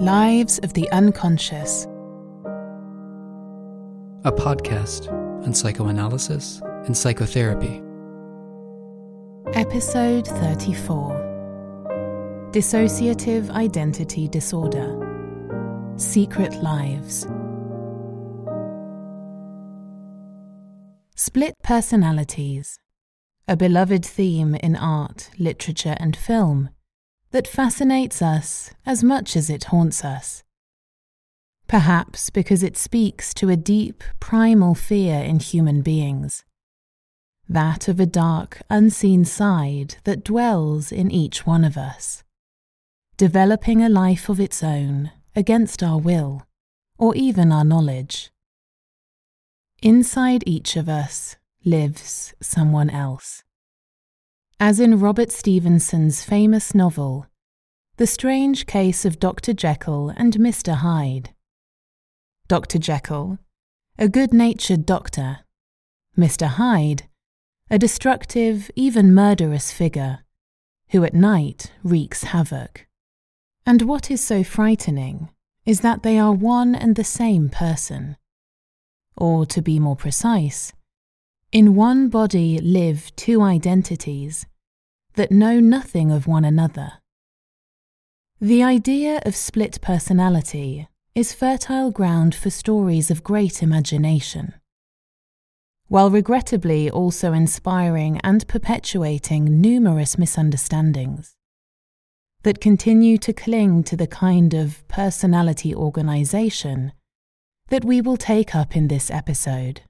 Lives of the Unconscious, a podcast on psychoanalysis and psychotherapy. Episode 34 Dissociative Identity Disorder. Secret Lives. Split personalities, a beloved theme in art, literature, and film that fascinates us as much as it haunts us. Perhaps because it speaks to a deep, primal fear in human beings that of a dark, unseen side that dwells in each one of us, developing a life of its own against our will or even our knowledge. Inside each of us lives someone else as in Robert Stevenson's famous novel, The Strange Case of Dr. Jekyll and Mr. Hyde. Dr. Jekyll, a good natured doctor, Mr. Hyde, a destructive, even murderous figure, who at night wreaks havoc. And what is so frightening is that they are one and the same person. Or, to be more precise, in one body live two identities that know nothing of one another. The idea of split personality is fertile ground for stories of great imagination, while regrettably also inspiring and perpetuating numerous misunderstandings that continue to cling to the kind of personality organization that we will take up in this episode.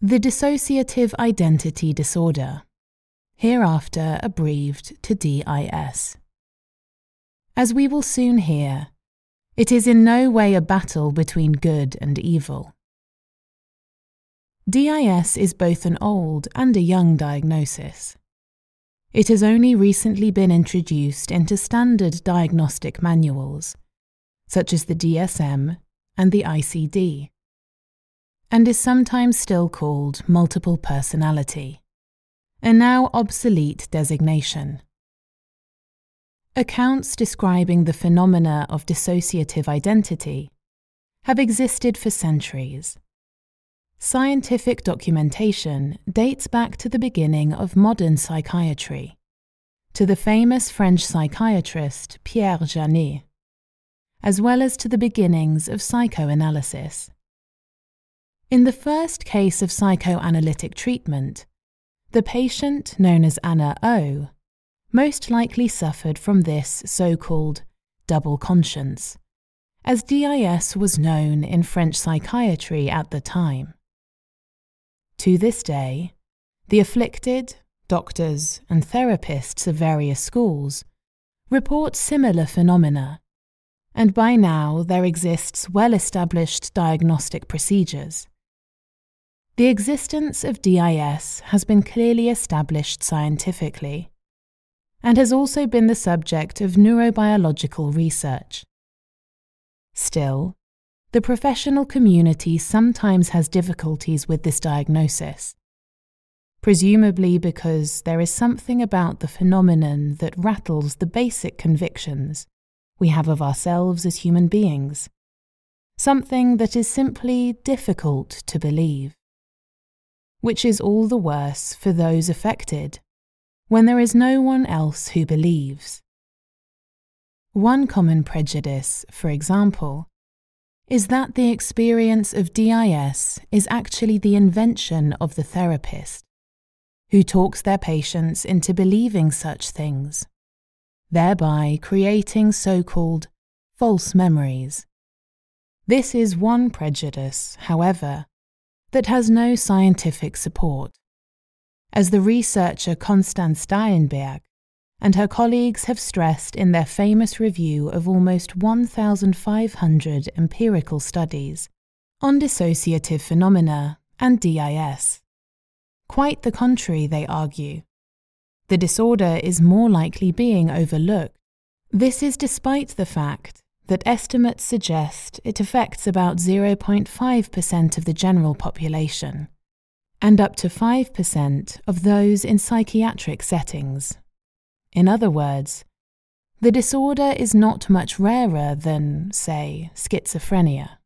The dissociative identity disorder hereafter abbreviated to DIS. As we will soon hear, it is in no way a battle between good and evil. DIS is both an old and a young diagnosis. It has only recently been introduced into standard diagnostic manuals, such as the DSM and the ICD, and is sometimes still called multiple personality a now obsolete designation. Accounts describing the phenomena of dissociative identity have existed for centuries. Scientific documentation dates back to the beginning of modern psychiatry, to the famous French psychiatrist Pierre Janet, as well as to the beginnings of psychoanalysis. In the first case of psychoanalytic treatment, the patient, known as Anna O, most likely suffered from this so called double conscience, as DIS was known in French psychiatry at the time. To this day, the afflicted, doctors, and therapists of various schools report similar phenomena, and by now there exists well established diagnostic procedures the existence of DIS has been clearly established scientifically and has also been the subject of neurobiological research. Still, the professional community sometimes has difficulties with this diagnosis, presumably because there is something about the phenomenon that rattles the basic convictions we have of ourselves as human beings, something that is simply difficult to believe which is all the worse for those affected, when there is no one else who believes. One common prejudice, for example, is that the experience of DIS is actually the invention of the therapist, who talks their patients into believing such things, thereby creating so called false memories. This is one prejudice, however, that has no scientific support. As the researcher Constance Dalenberg and her colleagues have stressed in their famous review of almost 1,500 empirical studies on dissociative phenomena and DIS. Quite the contrary, they argue. The disorder is more likely being overlooked. This is despite the fact that estimates suggest it affects about 0.5% of the general population and up to 5% of those in psychiatric settings. In other words, the disorder is not much rarer than, say, schizophrenia.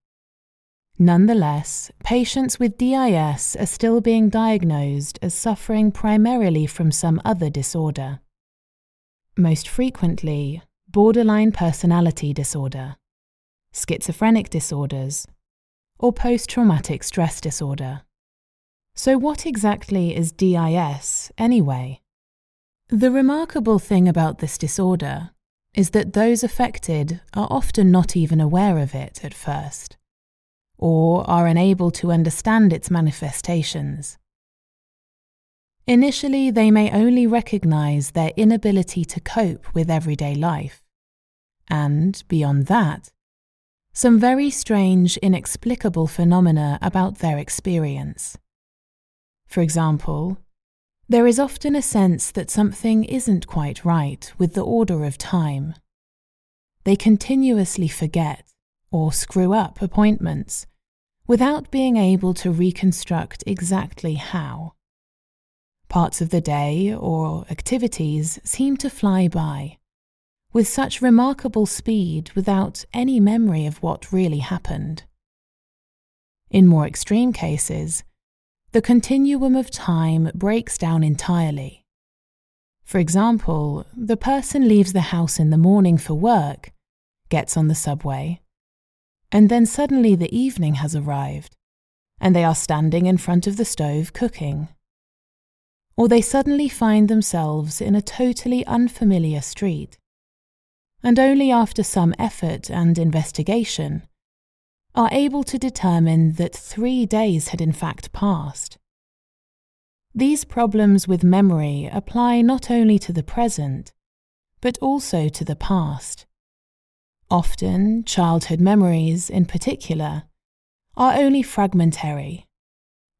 Nonetheless, patients with DIS are still being diagnosed as suffering primarily from some other disorder. Most frequently, borderline personality disorder, schizophrenic disorders, or post traumatic stress disorder. So, what exactly is DIS anyway? The remarkable thing about this disorder is that those affected are often not even aware of it at first or are unable to understand its manifestations. Initially, they may only recognize their inability to cope with everyday life, and, beyond that, some very strange, inexplicable phenomena about their experience. For example, there is often a sense that something isn't quite right with the order of time. They continuously forget or screw up appointments without being able to reconstruct exactly how. Parts of the day or activities seem to fly by, with such remarkable speed without any memory of what really happened. In more extreme cases, the continuum of time breaks down entirely. For example, the person leaves the house in the morning for work, gets on the subway, and then suddenly the evening has arrived, and they are standing in front of the stove cooking. Or they suddenly find themselves in a totally unfamiliar street, and only after some effort and investigation are able to determine that three days had in fact passed. These problems with memory apply not only to the present, but also to the past Often, childhood memories, in particular, are only fragmentary,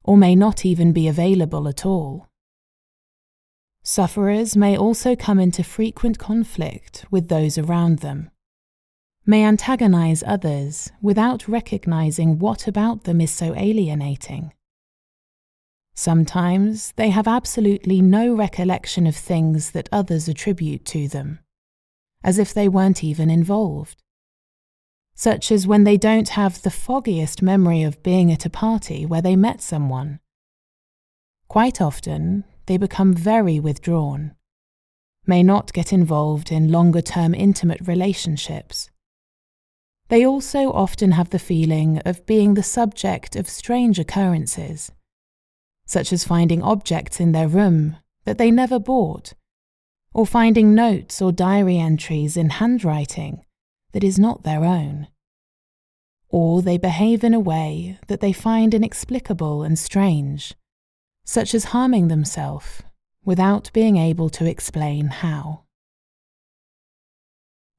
or may not even be available at all. Sufferers may also come into frequent conflict with those around them, may antagonize others without recognizing what about them is so alienating. Sometimes they have absolutely no recollection of things that others attribute to them, as if they weren't even involved such as when they don't have the foggiest memory of being at a party where they met someone. Quite often, they become very withdrawn, may not get involved in longer term intimate relationships. They also often have the feeling of being the subject of strange occurrences, such as finding objects in their room that they never bought, or finding notes or diary entries in handwriting that is not their own. Or they behave in a way that they find inexplicable and strange, such as harming themselves without being able to explain how.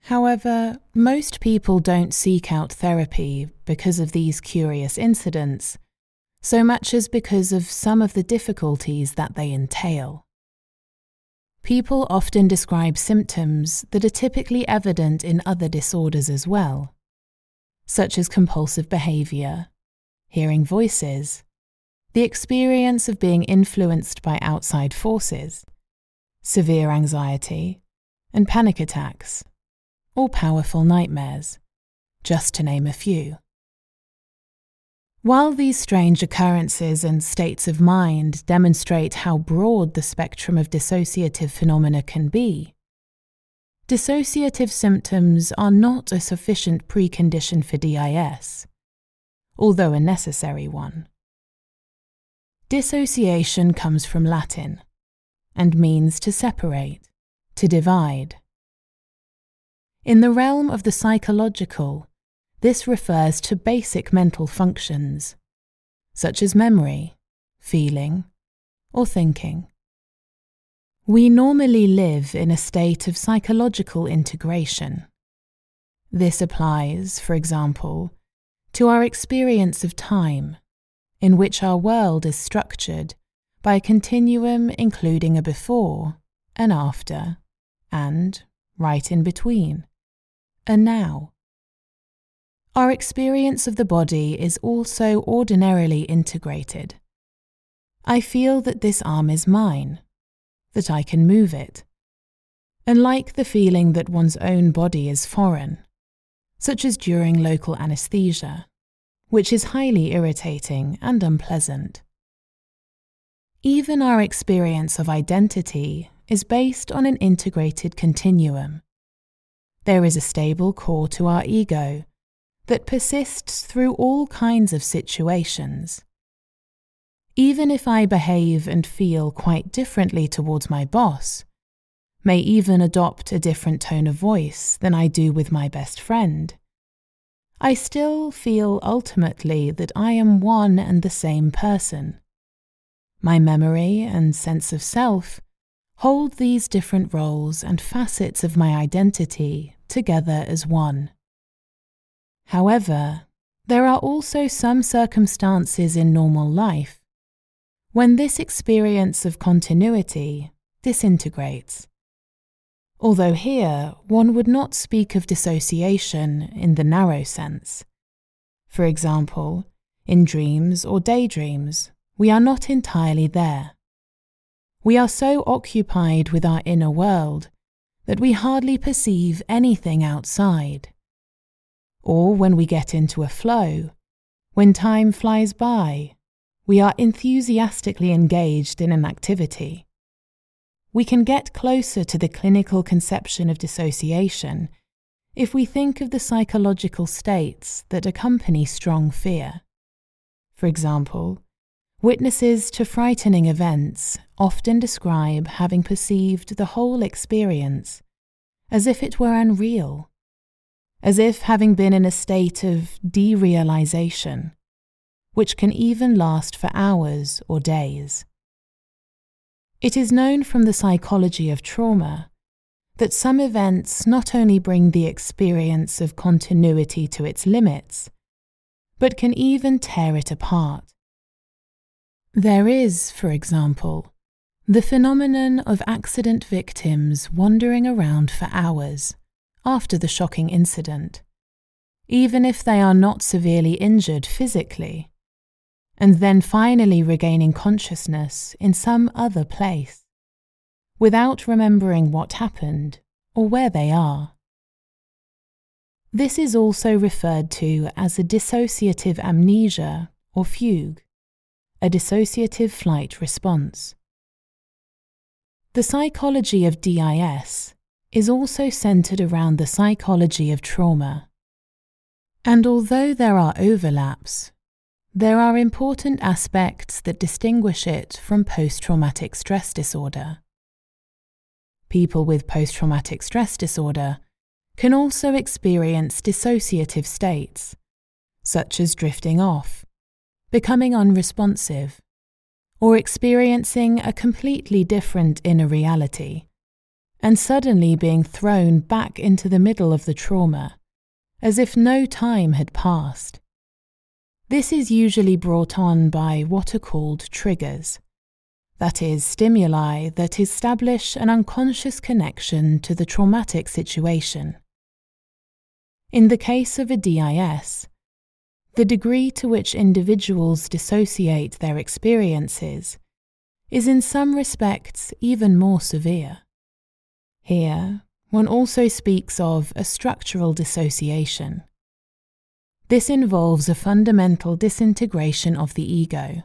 However, most people don't seek out therapy because of these curious incidents, so much as because of some of the difficulties that they entail. People often describe symptoms that are typically evident in other disorders as well, such as compulsive behavior, hearing voices, the experience of being influenced by outside forces, severe anxiety, and panic attacks, or powerful nightmares, just to name a few. While these strange occurrences and states of mind demonstrate how broad the spectrum of dissociative phenomena can be, dissociative symptoms are not a sufficient precondition for DIS, although a necessary one. Dissociation comes from Latin and means to separate, to divide. In the realm of the psychological, this refers to basic mental functions, such as memory, feeling, or thinking. We normally live in a state of psychological integration. This applies, for example, to our experience of time, in which our world is structured by a continuum including a before, an after, and, right in between, a now. Our experience of the body is also ordinarily integrated. I feel that this arm is mine, that I can move it, and like the feeling that one's own body is foreign, such as during local anesthesia, which is highly irritating and unpleasant. Even our experience of identity is based on an integrated continuum. There is a stable core to our ego that persists through all kinds of situations. Even if I behave and feel quite differently towards my boss, may even adopt a different tone of voice than I do with my best friend, I still feel ultimately that I am one and the same person. My memory and sense of self hold these different roles and facets of my identity together as one. However, there are also some circumstances in normal life when this experience of continuity disintegrates. Although here one would not speak of dissociation in the narrow sense. For example, in dreams or daydreams, we are not entirely there. We are so occupied with our inner world that we hardly perceive anything outside. Or when we get into a flow, when time flies by, we are enthusiastically engaged in an activity. We can get closer to the clinical conception of dissociation if we think of the psychological states that accompany strong fear. For example, Witnesses to frightening events often describe having perceived the whole experience as if it were unreal, as if having been in a state of derealization, which can even last for hours or days. It is known from the psychology of trauma that some events not only bring the experience of continuity to its limits, but can even tear it apart. There is, for example, the phenomenon of accident victims wandering around for hours after the shocking incident, even if they are not severely injured physically, and then finally regaining consciousness in some other place, without remembering what happened or where they are. This is also referred to as a dissociative amnesia or fugue a dissociative flight response. The psychology of DIS is also centered around the psychology of trauma. And although there are overlaps, there are important aspects that distinguish it from post traumatic stress disorder. People with post traumatic stress disorder can also experience dissociative states, such as drifting off, becoming unresponsive, or experiencing a completely different inner reality, and suddenly being thrown back into the middle of the trauma, as if no time had passed. This is usually brought on by what are called triggers, that is, stimuli that establish an unconscious connection to the traumatic situation. In the case of a DIS, the degree to which individuals dissociate their experiences is in some respects even more severe. Here, one also speaks of a structural dissociation. This involves a fundamental disintegration of the ego,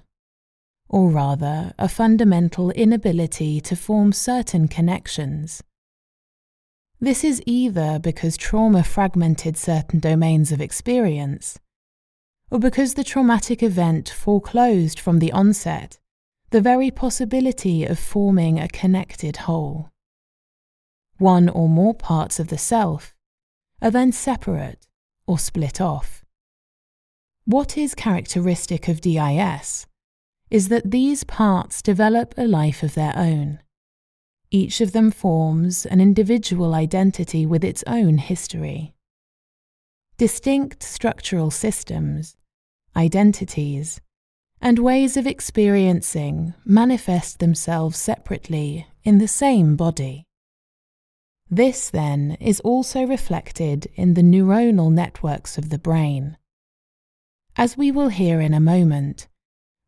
or rather, a fundamental inability to form certain connections. This is either because trauma fragmented certain domains of experience or because the traumatic event foreclosed from the onset the very possibility of forming a connected whole. One or more parts of the self are then separate or split off. What is characteristic of DIS is that these parts develop a life of their own. Each of them forms an individual identity with its own history. Distinct structural systems identities, and ways of experiencing manifest themselves separately in the same body. This, then, is also reflected in the neuronal networks of the brain. As we will hear in a moment,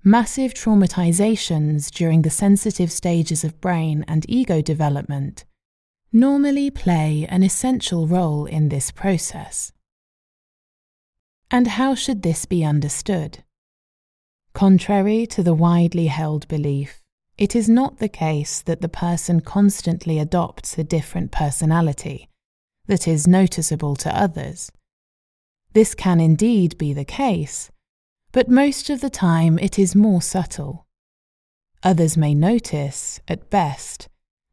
massive traumatizations during the sensitive stages of brain and ego development normally play an essential role in this process. And how should this be understood? Contrary to the widely held belief, it is not the case that the person constantly adopts a different personality that is noticeable to others. This can indeed be the case, but most of the time it is more subtle. Others may notice, at best,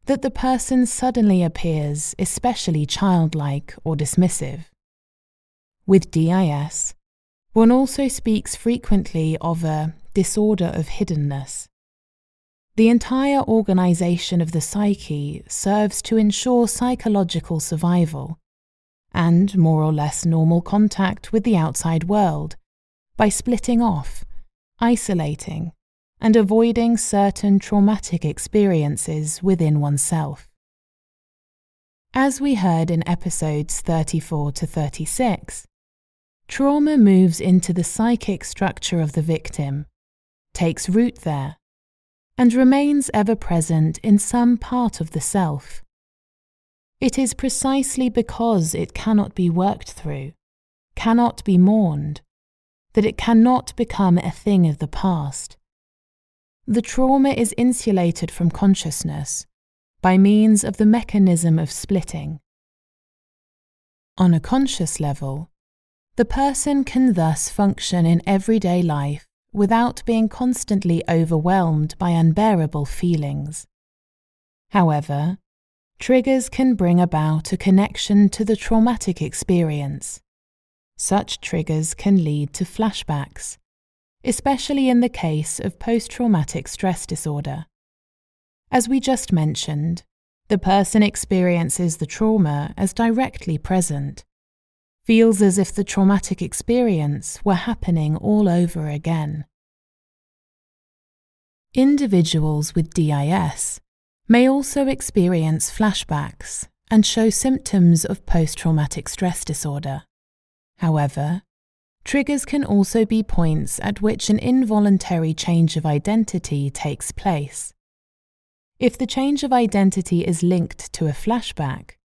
that the person suddenly appears especially childlike or dismissive. With DIS, one also speaks frequently of a disorder of hiddenness. The entire organization of the psyche serves to ensure psychological survival and more or less normal contact with the outside world by splitting off, isolating, and avoiding certain traumatic experiences within oneself. As we heard in episodes 34 to 36, trauma moves into the psychic structure of the victim, takes root there, and remains ever present in some part of the self. It is precisely because it cannot be worked through, cannot be mourned, that it cannot become a thing of the past the trauma is insulated from consciousness by means of the mechanism of splitting. On a conscious level, the person can thus function in everyday life without being constantly overwhelmed by unbearable feelings. However, triggers can bring about a connection to the traumatic experience. Such triggers can lead to flashbacks, especially in the case of post traumatic stress disorder. As we just mentioned, the person experiences the trauma as directly present, feels as if the traumatic experience were happening all over again. Individuals with DIS may also experience flashbacks and show symptoms of post traumatic stress disorder. However, Triggers can also be points at which an involuntary change of identity takes place. If the change of identity is linked to a flashback,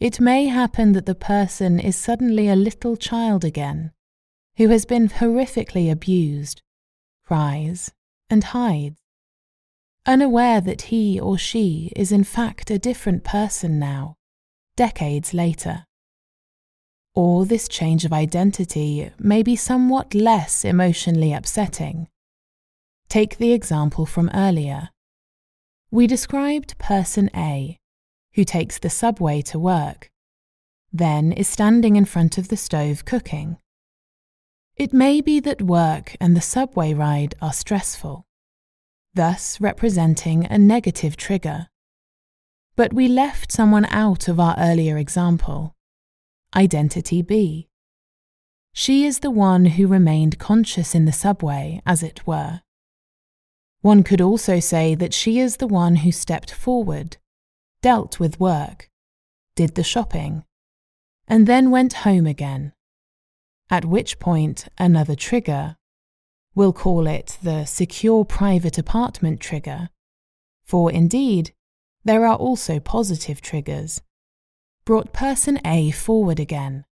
it may happen that the person is suddenly a little child again, who has been horrifically abused, cries, and hides, unaware that he or she is in fact a different person now, decades later or this change of identity may be somewhat less emotionally upsetting. Take the example from earlier. We described person A, who takes the subway to work, then is standing in front of the stove cooking. It may be that work and the subway ride are stressful, thus representing a negative trigger. But we left someone out of our earlier example identity B. She is the one who remained conscious in the subway, as it were. One could also say that she is the one who stepped forward, dealt with work, did the shopping, and then went home again. At which point, another trigger, we'll call it the secure private apartment trigger, for indeed, there are also positive triggers brought person A forward again,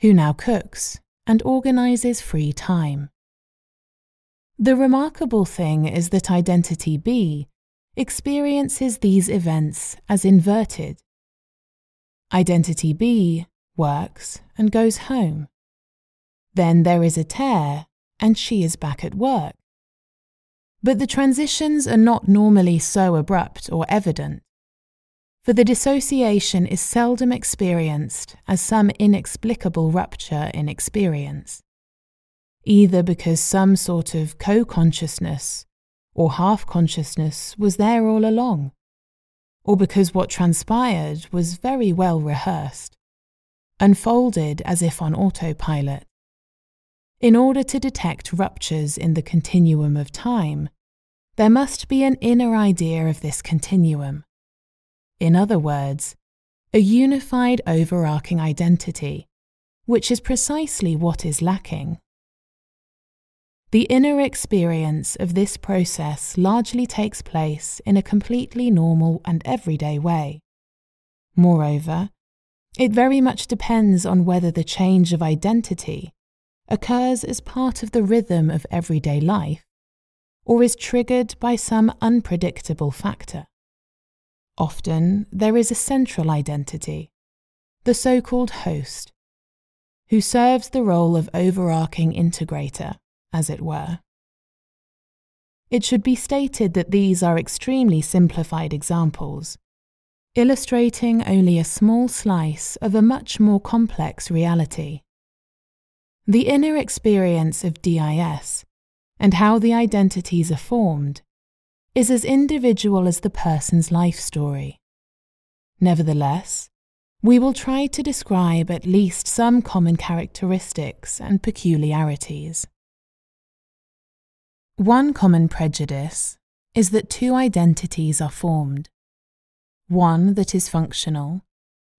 who now cooks and organizes free time. The remarkable thing is that identity B experiences these events as inverted. Identity B works and goes home. Then there is a tear, and she is back at work. But the transitions are not normally so abrupt or evident for the dissociation is seldom experienced as some inexplicable rupture in experience, either because some sort of co consciousness or half consciousness was there all along, or because what transpired was very well rehearsed, unfolded as if on autopilot. In order to detect ruptures in the continuum of time, there must be an inner idea of this continuum in other words, a unified overarching identity, which is precisely what is lacking. The inner experience of this process largely takes place in a completely normal and everyday way. Moreover, it very much depends on whether the change of identity occurs as part of the rhythm of everyday life or is triggered by some unpredictable factor. Often, there is a central identity, the so called host, who serves the role of overarching integrator, as it were. It should be stated that these are extremely simplified examples, illustrating only a small slice of a much more complex reality. The inner experience of DIS and how the identities are formed is as individual as the person's life story. Nevertheless, we will try to describe at least some common characteristics and peculiarities. One common prejudice is that two identities are formed one that is functional,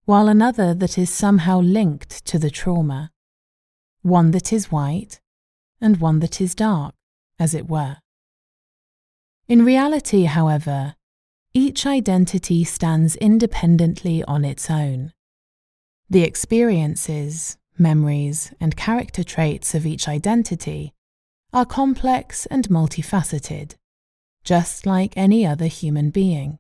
while another that is somehow linked to the trauma, one that is white and one that is dark, as it were. In reality, however, each identity stands independently on its own. The experiences, memories, and character traits of each identity are complex and multifaceted, just like any other human being.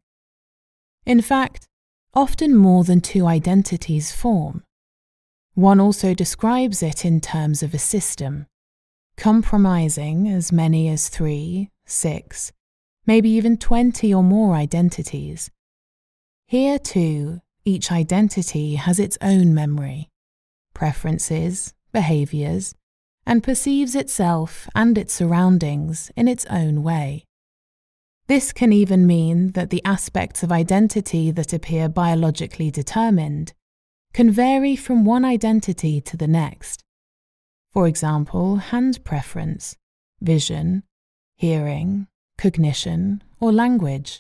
In fact, often more than two identities form. One also describes it in terms of a system, compromising as many as three, six, maybe even 20 or more identities. Here, too, each identity has its own memory, preferences, behaviors, and perceives itself and its surroundings in its own way. This can even mean that the aspects of identity that appear biologically determined can vary from one identity to the next. For example, hand preference, vision, hearing, cognition, or language.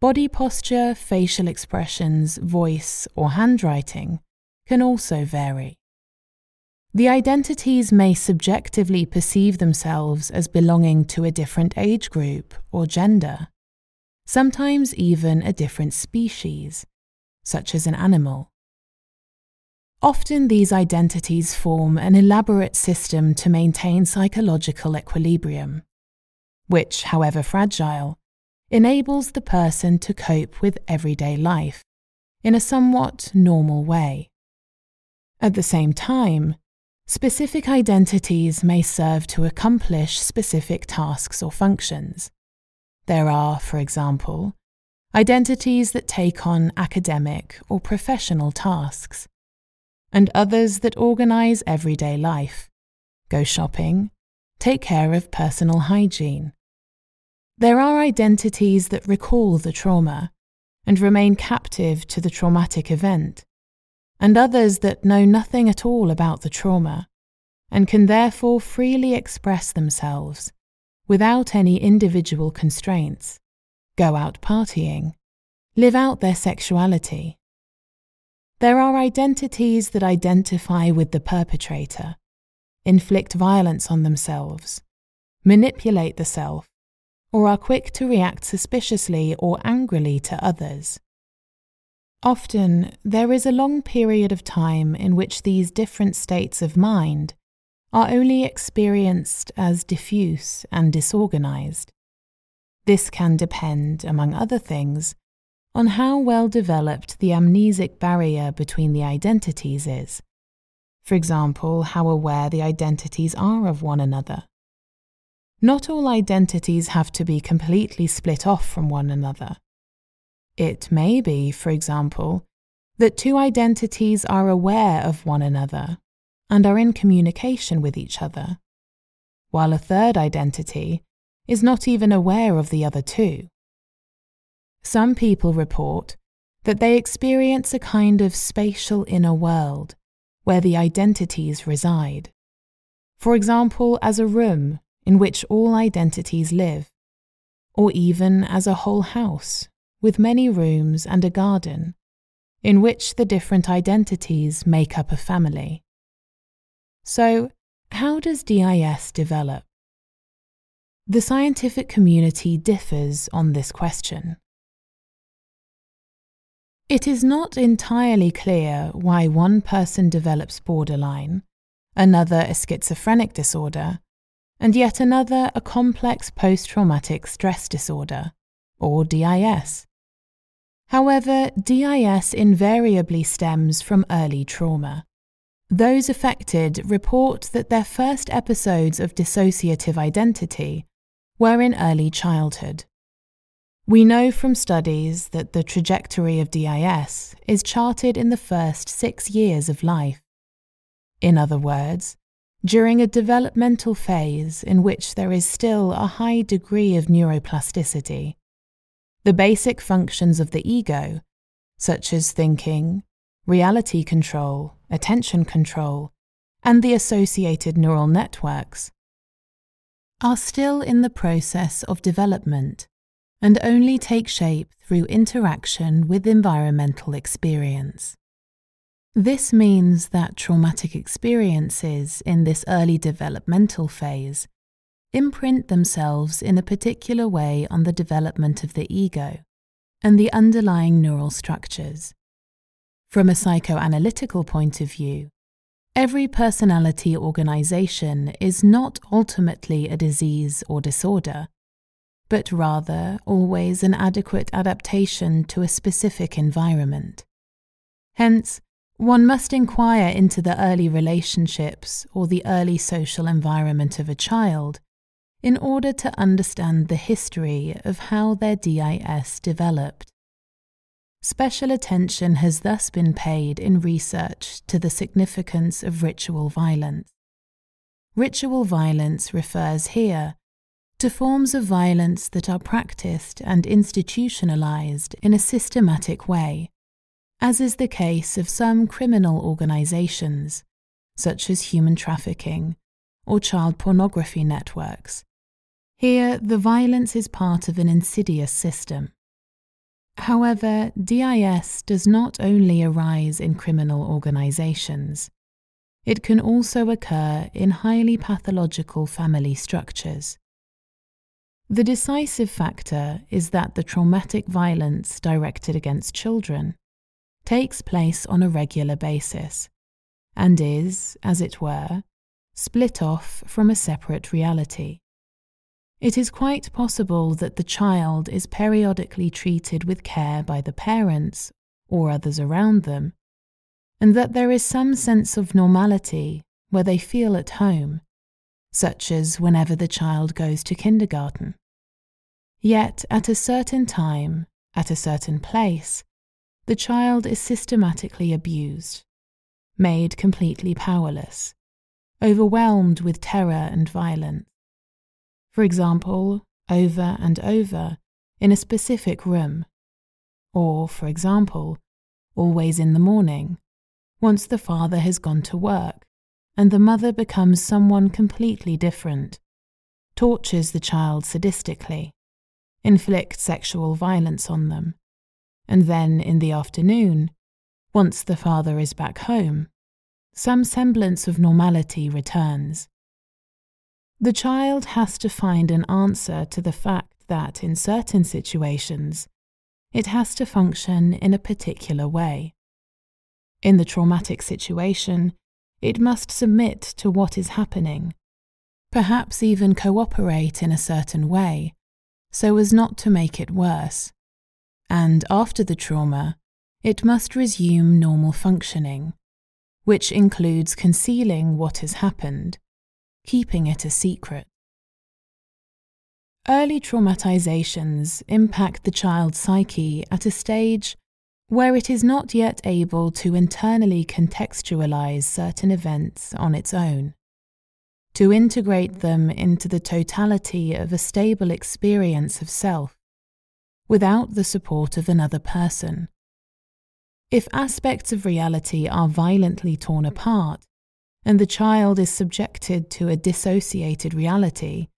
Body posture, facial expressions, voice, or handwriting can also vary. The identities may subjectively perceive themselves as belonging to a different age group or gender, sometimes even a different species, such as an animal. Often these identities form an elaborate system to maintain psychological equilibrium which, however fragile, enables the person to cope with everyday life in a somewhat normal way. At the same time, specific identities may serve to accomplish specific tasks or functions. There are, for example, identities that take on academic or professional tasks, and others that organize everyday life, go shopping, take care of personal hygiene, there are identities that recall the trauma and remain captive to the traumatic event, and others that know nothing at all about the trauma and can therefore freely express themselves without any individual constraints, go out partying, live out their sexuality. There are identities that identify with the perpetrator, inflict violence on themselves, manipulate the self, or are quick to react suspiciously or angrily to others. Often, there is a long period of time in which these different states of mind are only experienced as diffuse and disorganized. This can depend, among other things, on how well developed the amnesic barrier between the identities is. For example, how aware the identities are of one another. Not all identities have to be completely split off from one another. It may be, for example, that two identities are aware of one another and are in communication with each other, while a third identity is not even aware of the other two. Some people report that they experience a kind of spatial inner world where the identities reside. For example, as a room in which all identities live, or even as a whole house with many rooms and a garden, in which the different identities make up a family. So, how does DIS develop? The scientific community differs on this question. It is not entirely clear why one person develops borderline, another a schizophrenic disorder, and yet another a complex post traumatic stress disorder, or DIS. However, DIS invariably stems from early trauma. Those affected report that their first episodes of dissociative identity were in early childhood. We know from studies that the trajectory of DIS is charted in the first six years of life. In other words, during a developmental phase in which there is still a high degree of neuroplasticity. The basic functions of the ego, such as thinking, reality control, attention control, and the associated neural networks, are still in the process of development and only take shape through interaction with environmental experience. This means that traumatic experiences in this early developmental phase imprint themselves in a particular way on the development of the ego and the underlying neural structures. From a psychoanalytical point of view, every personality organization is not ultimately a disease or disorder, but rather always an adequate adaptation to a specific environment. Hence, one must inquire into the early relationships or the early social environment of a child in order to understand the history of how their DIS developed. Special attention has thus been paid in research to the significance of ritual violence. Ritual violence refers here to forms of violence that are practiced and institutionalized in a systematic way, as is the case of some criminal organizations, such as human trafficking or child pornography networks. Here, the violence is part of an insidious system. However, DIS does not only arise in criminal organizations. It can also occur in highly pathological family structures. The decisive factor is that the traumatic violence directed against children takes place on a regular basis and is, as it were, split off from a separate reality. It is quite possible that the child is periodically treated with care by the parents or others around them, and that there is some sense of normality where they feel at home such as whenever the child goes to kindergarten. Yet, at a certain time, at a certain place, the child is systematically abused, made completely powerless, overwhelmed with terror and violence. For example, over and over in a specific room, or, for example, always in the morning, once the father has gone to work and the mother becomes someone completely different, tortures the child sadistically, inflicts sexual violence on them, and then in the afternoon, once the father is back home, some semblance of normality returns. The child has to find an answer to the fact that in certain situations, it has to function in a particular way. In the traumatic situation, it must submit to what is happening, perhaps even cooperate in a certain way, so as not to make it worse. And after the trauma, it must resume normal functioning, which includes concealing what has happened, keeping it a secret. Early traumatizations impact the child's psyche at a stage where it is not yet able to internally contextualize certain events on its own, to integrate them into the totality of a stable experience of self, without the support of another person. If aspects of reality are violently torn apart, and the child is subjected to a dissociated reality,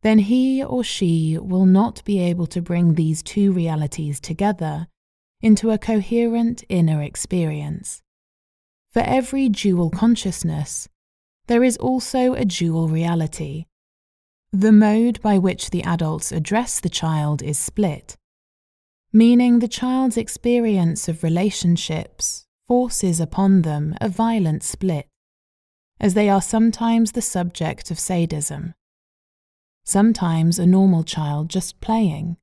then he or she will not be able to bring these two realities together into a coherent inner experience. For every dual consciousness, there is also a dual reality. The mode by which the adults address the child is split. meaning the child's experience of relationships forces upon them a violent split, as they are sometimes the subject of sadism, sometimes a normal child just playing.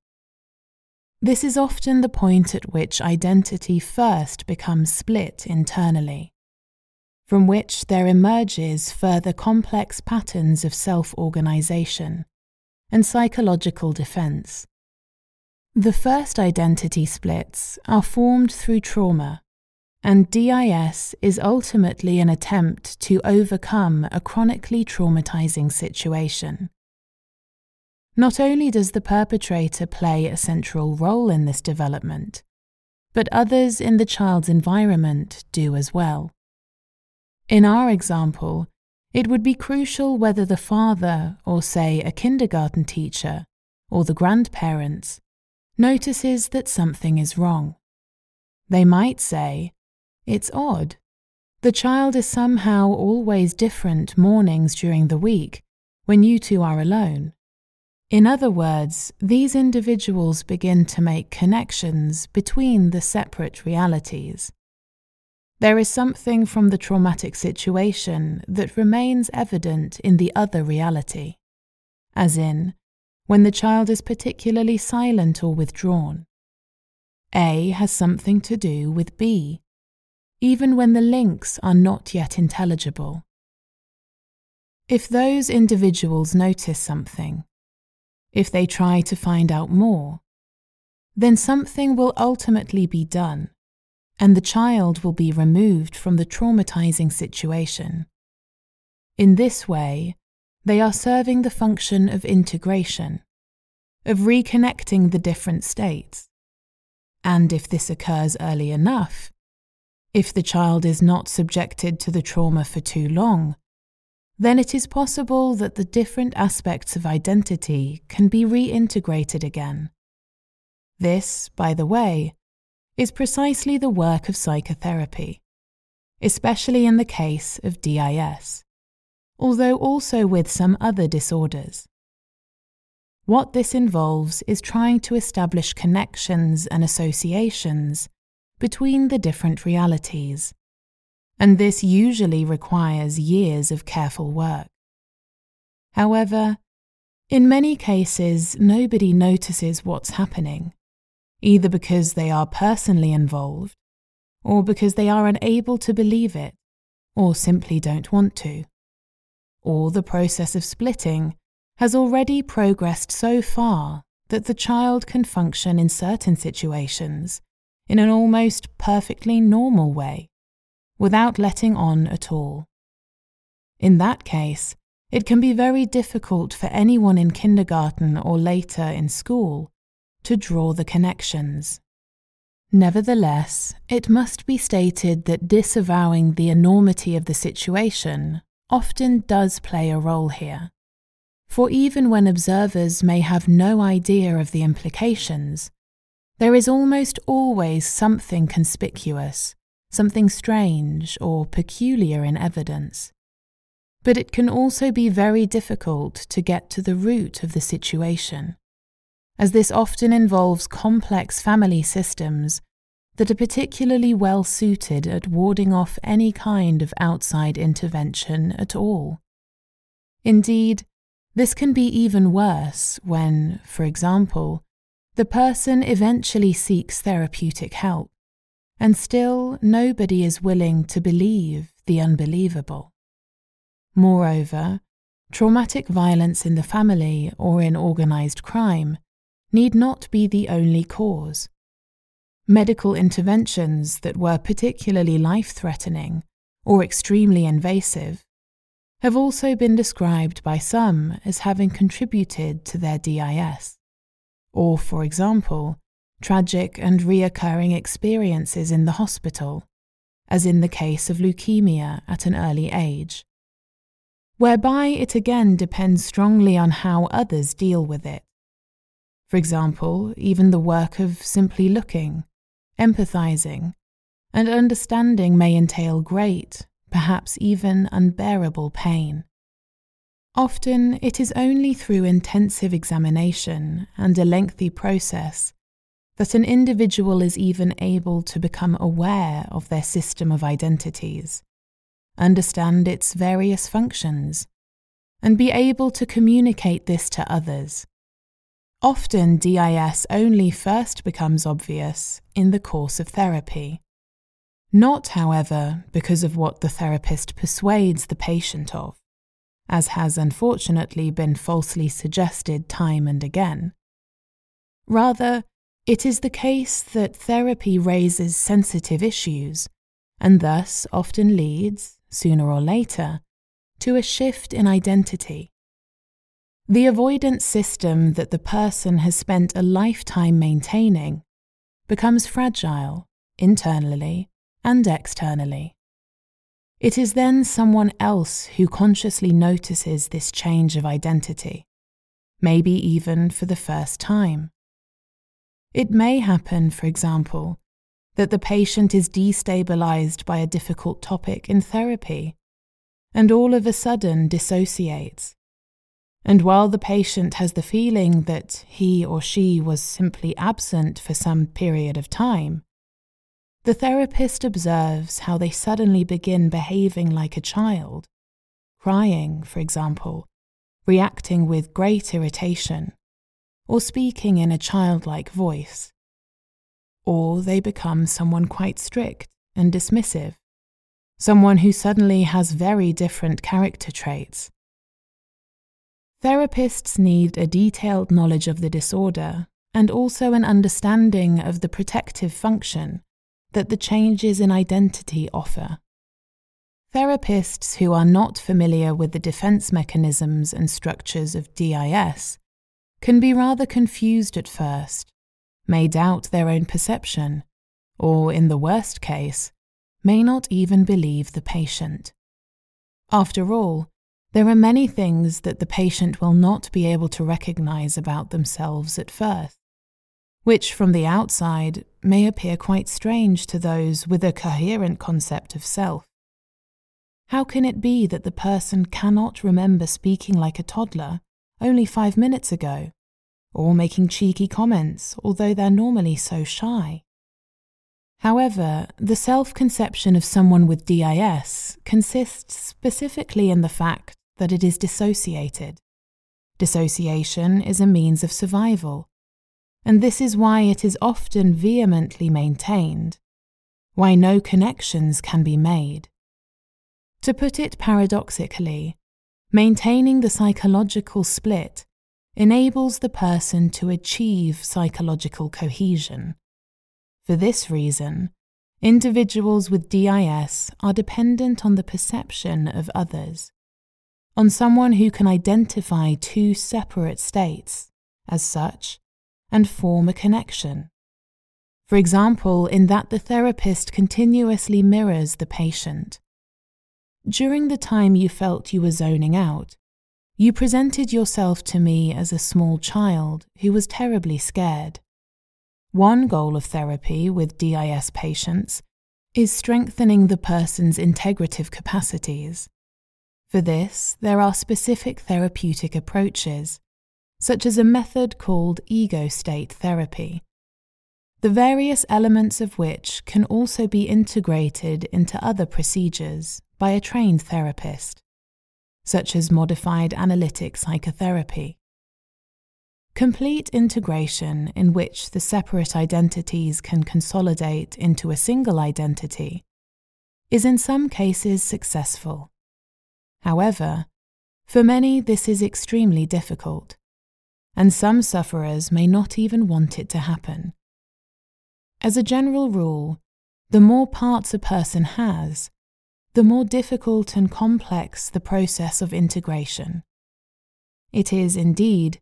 This is often the point at which identity first becomes split internally, from which there emerges further complex patterns of self organization and psychological defense. The first identity splits are formed through trauma, and DIS is ultimately an attempt to overcome a chronically traumatizing situation. Not only does the perpetrator play a central role in this development, but others in the child's environment do as well. In our example, it would be crucial whether the father, or say a kindergarten teacher, or the grandparents, notices that something is wrong. They might say, It's odd. The child is somehow always different mornings during the week when you two are alone. In other words, these individuals begin to make connections between the separate realities. There is something from the traumatic situation that remains evident in the other reality, as in, when the child is particularly silent or withdrawn. A has something to do with B, even when the links are not yet intelligible. If those individuals notice something, if they try to find out more, then something will ultimately be done and the child will be removed from the traumatizing situation. In this way, they are serving the function of integration, of reconnecting the different states. And if this occurs early enough, if the child is not subjected to the trauma for too long, then it is possible that the different aspects of identity can be reintegrated again. This, by the way, is precisely the work of psychotherapy, especially in the case of DIS, although also with some other disorders. What this involves is trying to establish connections and associations between the different realities, and this usually requires years of careful work. However, in many cases, nobody notices what's happening either because they are personally involved, or because they are unable to believe it, or simply don't want to. Or the process of splitting has already progressed so far that the child can function in certain situations in an almost perfectly normal way, without letting on at all. In that case, it can be very difficult for anyone in kindergarten or later in school to draw the connections. Nevertheless, it must be stated that disavowing the enormity of the situation often does play a role here. For even when observers may have no idea of the implications, there is almost always something conspicuous, something strange or peculiar in evidence. But it can also be very difficult to get to the root of the situation as this often involves complex family systems that are particularly well suited at warding off any kind of outside intervention at all. Indeed, this can be even worse when, for example, the person eventually seeks therapeutic help, and still nobody is willing to believe the unbelievable. Moreover, traumatic violence in the family or in organized crime need not be the only cause. Medical interventions that were particularly life threatening or extremely invasive have also been described by some as having contributed to their DIS, or, for example, tragic and reoccurring experiences in the hospital, as in the case of leukemia at an early age, whereby it again depends strongly on how others deal with it. For example, even the work of simply looking, empathizing, and understanding may entail great, perhaps even unbearable pain. Often it is only through intensive examination and a lengthy process that an individual is even able to become aware of their system of identities, understand its various functions, and be able to communicate this to others. Often, DIS only first becomes obvious in the course of therapy. Not, however, because of what the therapist persuades the patient of, as has unfortunately been falsely suggested time and again. Rather, it is the case that therapy raises sensitive issues and thus often leads, sooner or later, to a shift in identity. The avoidance system that the person has spent a lifetime maintaining becomes fragile internally and externally. It is then someone else who consciously notices this change of identity, maybe even for the first time. It may happen, for example, that the patient is destabilized by a difficult topic in therapy and all of a sudden dissociates. And while the patient has the feeling that he or she was simply absent for some period of time, the therapist observes how they suddenly begin behaving like a child, crying, for example, reacting with great irritation, or speaking in a childlike voice. Or they become someone quite strict and dismissive, someone who suddenly has very different character traits. Therapists need a detailed knowledge of the disorder and also an understanding of the protective function that the changes in identity offer. Therapists who are not familiar with the defense mechanisms and structures of DIS can be rather confused at first, may doubt their own perception, or, in the worst case, may not even believe the patient. After all, there are many things that the patient will not be able to recognize about themselves at first which from the outside may appear quite strange to those with a coherent concept of self. How can it be that the person cannot remember speaking like a toddler only five minutes ago, or making cheeky comments, although they're normally so shy? However, the self conception of someone with DIS consists specifically in the fact that it is dissociated. Dissociation is a means of survival, and this is why it is often vehemently maintained, why no connections can be made. To put it paradoxically, maintaining the psychological split enables the person to achieve psychological cohesion. For this reason, individuals with DIS are dependent on the perception of others, on someone who can identify two separate states, as such, and form a connection. For example, in that the therapist continuously mirrors the patient. During the time you felt you were zoning out, you presented yourself to me as a small child who was terribly scared. One goal of therapy with DIS patients is strengthening the person's integrative capacities. For this, there are specific therapeutic approaches, such as a method called ego state therapy, the various elements of which can also be integrated into other procedures by a trained therapist, such as modified analytic psychotherapy. Complete integration, in which the separate identities can consolidate into a single identity, is in some cases successful. However, for many, this is extremely difficult and some sufferers may not even want it to happen. As a general rule, the more parts a person has, the more difficult and complex the process of integration. It is, indeed,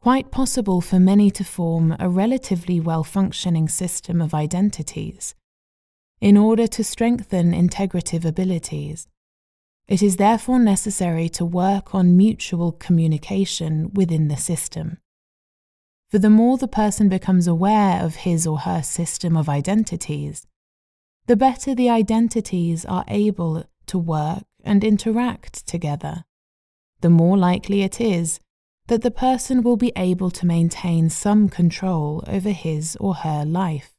quite possible for many to form a relatively well functioning system of identities in order to strengthen integrative abilities it is therefore necessary to work on mutual communication within the system. For the more the person becomes aware of his or her system of identities, the better the identities are able to work and interact together, the more likely it is that the person will be able to maintain some control over his or her life,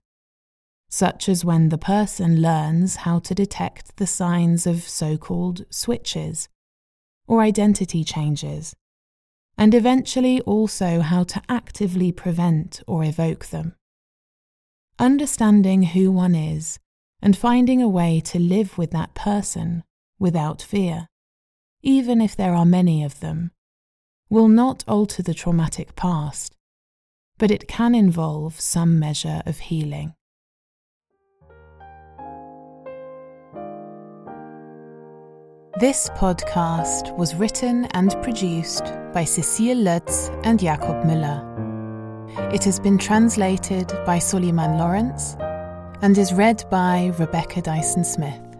such as when the person learns how to detect the signs of so called switches or identity changes, and eventually also how to actively prevent or evoke them. Understanding who one is and finding a way to live with that person without fear, even if there are many of them will not alter the traumatic past, but it can involve some measure of healing. This podcast was written and produced by Cecile Lutz and Jakob Müller. It has been translated by Soliman Lawrence and is read by Rebecca Dyson Smith.